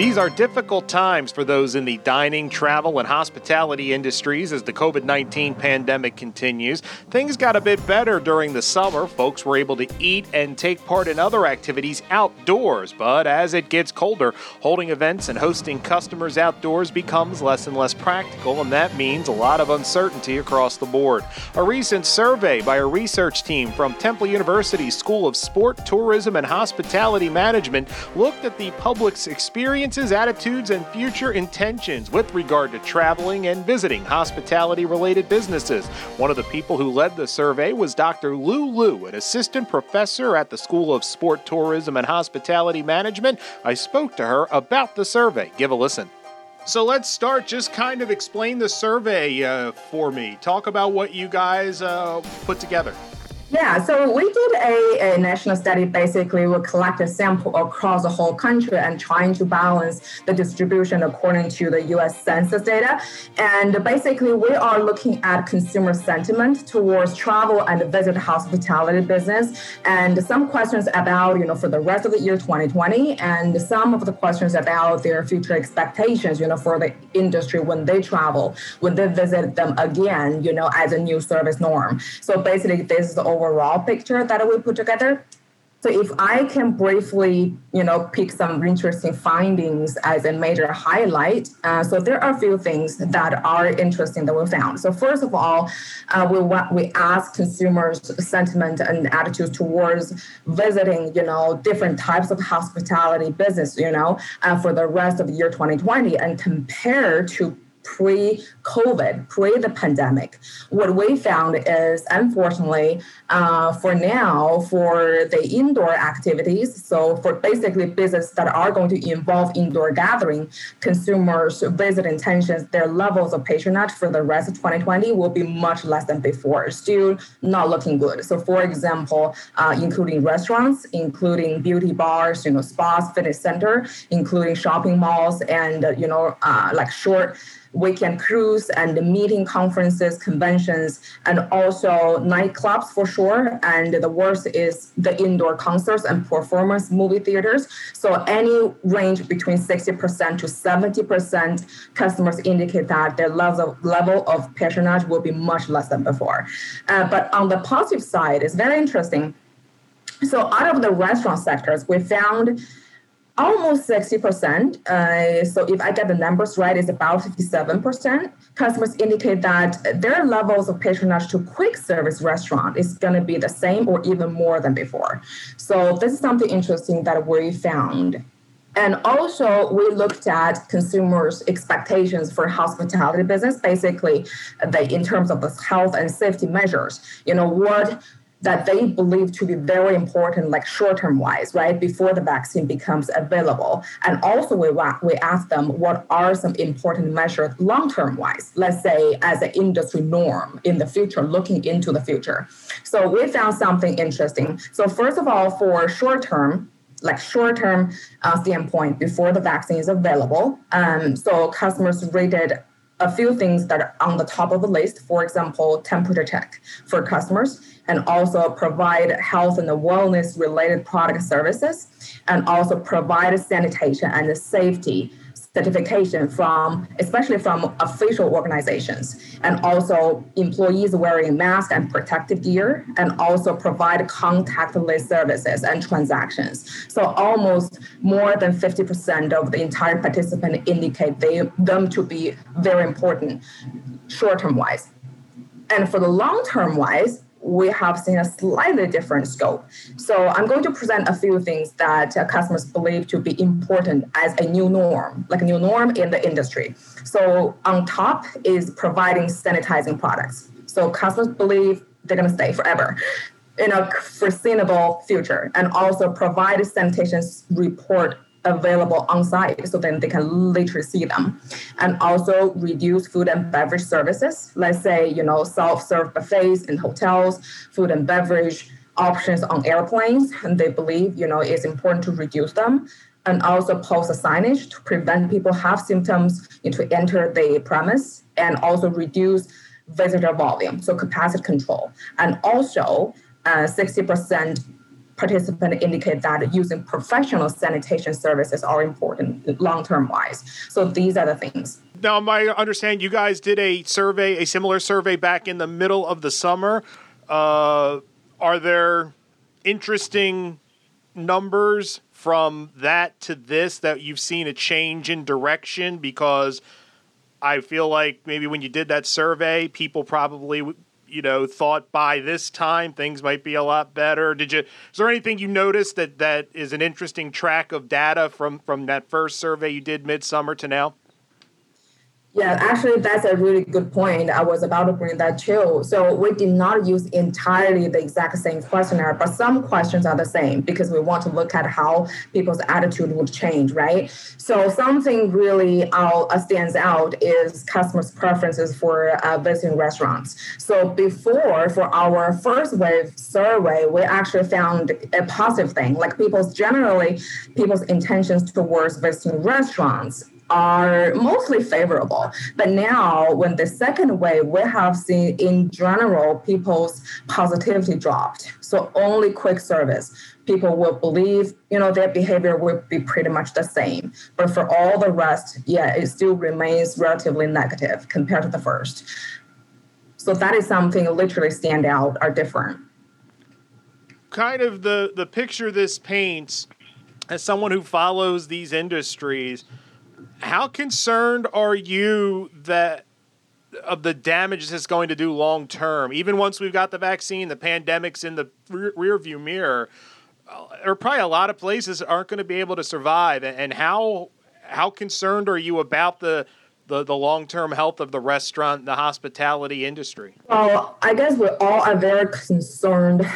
These are difficult times for those in the dining, travel, and hospitality industries as the COVID 19 pandemic continues. Things got a bit better during the summer. Folks were able to eat and take part in other activities outdoors. But as it gets colder, holding events and hosting customers outdoors becomes less and less practical, and that means a lot of uncertainty across the board. A recent survey by a research team from Temple University School of Sport, Tourism, and Hospitality Management looked at the public's experience experiences, attitudes, and future intentions with regard to traveling and visiting hospitality related businesses. One of the people who led the survey was Dr. Lou Liu, an assistant professor at the School of Sport Tourism and Hospitality Management. I spoke to her about the survey. Give a listen. So let's start. Just kind of explain the survey uh, for me. Talk about what you guys uh, put together. Yeah, so we did a, a, national study. Basically, we collect a sample across the whole country and trying to balance the distribution according to the U.S. Census data. And basically, we are looking at consumer sentiment towards travel and visit hospitality business, and some questions about you know for the rest of the year 2020, and some of the questions about their future expectations, you know, for the industry when they travel, when they visit them again, you know, as a new service norm. So basically, this is the overall picture that we put together. So if I can briefly, you know, pick some interesting findings as a major highlight, uh, so there are a few things that are interesting that we found. So first of all, uh, we we ask consumers' sentiment and attitudes towards visiting, you know, different types of hospitality business, you know, uh, for the rest of the year 2020, and compare to pre-COVID, pre the pandemic, what we found is unfortunately, uh, for now, for the indoor activities, so for basically business that are going to involve indoor gathering, consumers' visit intentions, their levels of patronage for the rest of 2020 will be much less than before. Still not looking good. So, for example, uh, including restaurants, including beauty bars, you know, spas, fitness center, including shopping malls, and uh, you know, uh, like short weekend cruise and the meeting conferences, conventions, and also nightclubs for sure. And the worst is the indoor concerts and performance movie theaters. So any range between 60% to 70% customers indicate that their level of, level of patronage will be much less than before. Uh, but on the positive side, it's very interesting. So out of the restaurant sectors, we found almost 60%. Uh, so if I get the numbers right, it's about 57%. Customers indicate that their levels of patronage to quick service restaurant is going to be the same or even more than before. So this is something interesting that we found. And also, we looked at consumers' expectations for hospitality business, basically, they, in terms of the health and safety measures. You know, what that they believe to be very important, like short term wise, right, before the vaccine becomes available. And also, we, we ask them what are some important measures long term wise, let's say as an industry norm in the future, looking into the future. So, we found something interesting. So, first of all, for short term, like short-term uh, standpoint before the vaccine is available. Um, so customers rated a few things that are on the top of the list. For example, temperature check for customers and also provide health and the wellness related product services and also provide sanitation and the safety certification from especially from official organizations and also employees wearing masks and protective gear and also provide contactless services and transactions. So almost more than 50% of the entire participant indicate they them to be very important short term wise and for the long term wise we have seen a slightly different scope. So I'm going to present a few things that uh, customers believe to be important as a new norm, like a new norm in the industry. So on top is providing sanitizing products. So customers believe they're going to stay forever in a foreseeable future and also provide a sanitation report available on site so then they can literally see them. And also reduce food and beverage services. Let's say you know self-serve buffets in hotels food and beverage options on airplanes and they believe you know it's important to reduce them. And also post a signage to prevent people have symptoms to enter the premise and also reduce visitor volume, so capacity control. And also, uh, 60% participants indicate that using professional sanitation services are important long-term wise. So these are the things. Now, my understand you guys did a survey, a similar survey back in the middle of the summer. Uh, are there interesting numbers from that to this that you've seen a change in direction? Because I feel like maybe when you did that survey, people probably you know thought by this time things might be a lot better. Did you? Is there anything you noticed that that is an interesting track of data from from that first survey you did midsummer to now? Yeah, actually, that's a really good point. I was about to bring that too. So we did not use entirely the exact same questionnaire, but some questions are the same because we want to look at how people's attitude would change, right? So something really uh, stands out is customers' preferences for uh, visiting restaurants. So before, for our first wave survey, we actually found a positive thing. Like people's generally, people's intentions towards visiting restaurants are mostly favorable. But now, when the second wave, we have seen in general people's positivity dropped. So only quick service, people will believe, you know, their behavior will be pretty much the same. But for all the rest, yeah, it still remains relatively negative compared to the first. So that is something literally stand out are different. Kind of the the picture this paints as someone who follows these industries how concerned are you that of the damage this is going to do long term? Even once we've got the vaccine, the pandemic's in the rear, rear view mirror. Uh, there are probably a lot of places aren't going to be able to survive. And how how concerned are you about the the, the long term health of the restaurant, the hospitality industry? Well, I guess we all are very concerned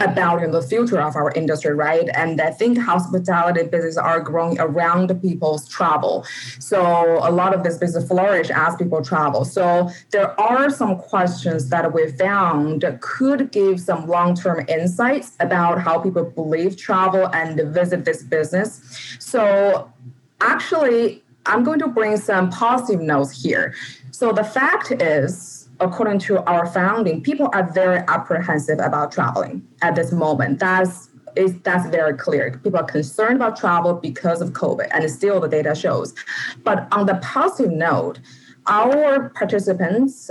about in the future of our industry, right? And I think hospitality businesses are growing around people's travel. So a lot of this business flourish as people travel. So there are some questions that we found that could give some long term insights about how people believe travel and visit this business. So actually, I'm going to bring some positive notes here. So the fact is, according to our founding, people are very apprehensive about traveling at this moment. That's is that's very clear. People are concerned about travel because of COVID, and still the data shows. But on the positive note, our participants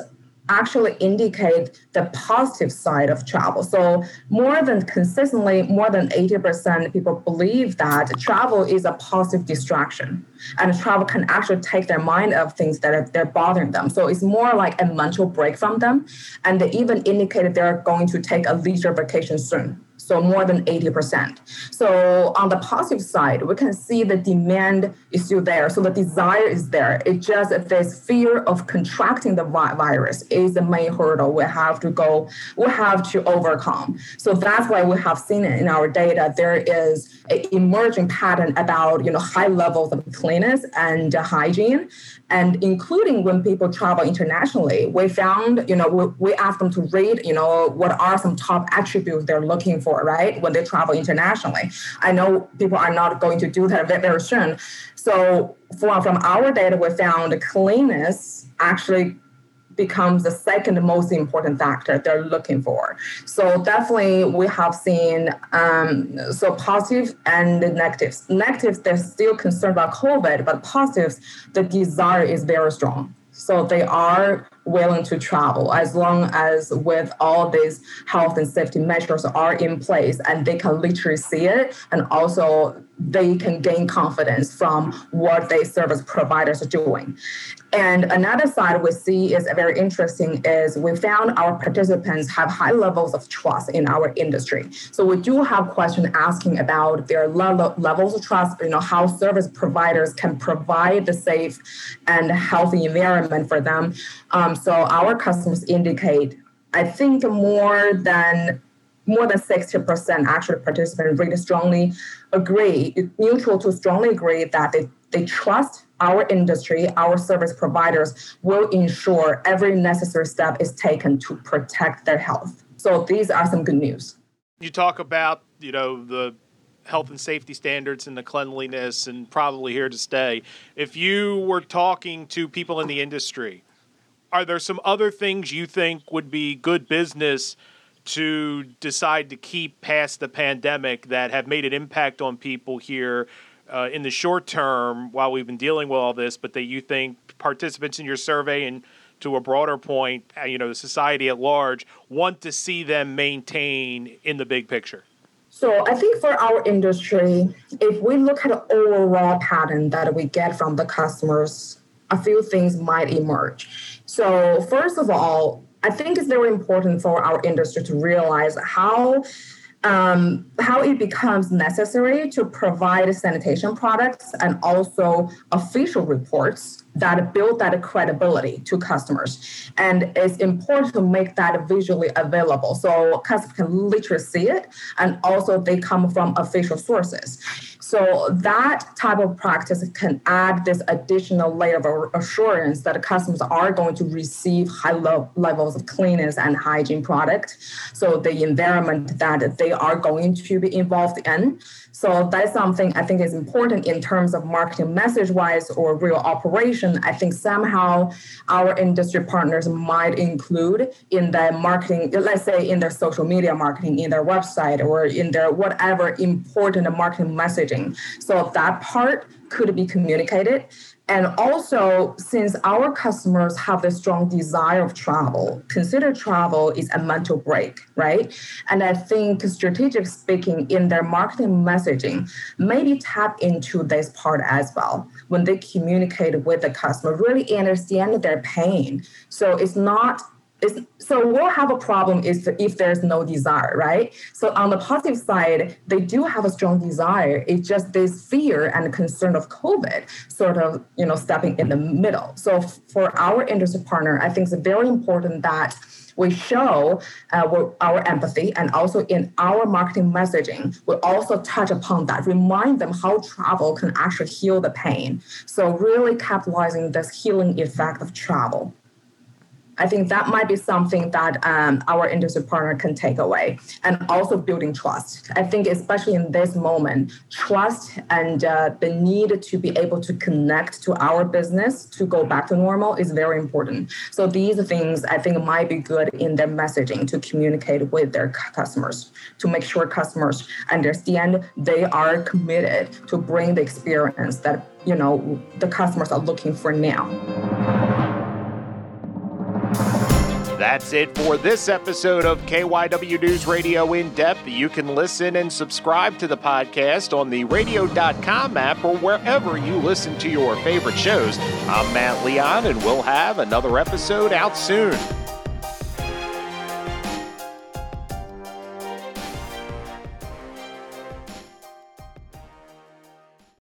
actually indicate the positive side of travel. So more than consistently, more than 80% people believe that travel is a positive distraction and travel can actually take their mind of things that are they're bothering them. So it's more like a mental break from them. And they even indicated they're going to take a leisure vacation soon so more than 80%. So on the positive side, we can see the demand is still there. So the desire is there. It just this fear of contracting the virus is the main hurdle we have to go, we have to overcome. So that's why we have seen in our data there is an emerging pattern about you know high levels of cleanliness and hygiene and including when people travel internationally we found you know we, we asked them to rate you know what are some top attributes they're looking for right when they travel internationally. I know people are not going to do that very soon. So from, from our data we found cleanness actually becomes the second most important factor they're looking for. So definitely we have seen um, so positive and negatives. Negatives, they're still concerned about COVID, but positives, the desire is very strong. So they are willing to travel as long as with all these health and safety measures are in place and they can literally see it and also they can gain confidence from what their service providers are doing. And another side we see is very interesting is we found our participants have high levels of trust in our industry. So we do have questions asking about their level, levels of trust, you know, how service providers can provide the safe and healthy environment for them. Um, so our customers indicate, I think more than more than 60% actually participants really strongly agree, neutral to strongly agree that they, they trust our industry, our service providers will ensure every necessary step is taken to protect their health. So these are some good news. You talk about, you know, the health and safety standards and the cleanliness and probably here to stay. If you were talking to people in the industry, are there some other things you think would be good business to decide to keep past the pandemic that have made an impact on people here uh, in the short term while we've been dealing with all this, but that you think participants in your survey and to a broader point, uh, you know, the society at large want to see them maintain in the big picture? So I think for our industry, if we look at the overall pattern that we get from the customers, a few things might emerge. So first of all, I think it's very important for our industry to realize how um, how it becomes necessary to provide sanitation products and also official reports that build that credibility to customers. And it's important to make that visually available so customers can literally see it and also they come from official sources. So that type of practice can add this additional layer of assurance that customers are going to receive high lo- levels of cleanliness and hygiene product. So the environment that they are going to be involved in. So that's something I think is important in terms of marketing message wise or real operation. I think somehow our industry partners might include in the marketing, let's say in their social media marketing, in their website or in their whatever important marketing messaging so that part could be communicated. And also, since our customers have a strong desire of travel, consider travel is a mental break, right? And I think strategic speaking in their marketing messaging, maybe tap into this part as well when they communicate with the customer, really understand their pain. So it's not it's, so we'll have a problem if, if there's no desire, right? So on the positive side, they do have a strong desire. It's just this fear and concern of COVID sort of, you know, stepping in the middle. So for our industry partner, I think it's very important that we show uh, our empathy and also in our marketing messaging, we also touch upon that, remind them how travel can actually heal the pain. So really capitalizing this healing effect of travel. I think that might be something that um, our industry partner can take away. And also building trust. I think, especially in this moment, trust and uh, the need to be able to connect to our business to go back to normal is very important. So these things I think might be good in their messaging to communicate with their customers to make sure customers understand they are committed to bring the experience that you know the customers are looking for now. That's it for this episode of KYW News Radio In Depth. You can listen and subscribe to the podcast on the radio.com app or wherever you listen to your favorite shows. I'm Matt Leon, and we'll have another episode out soon.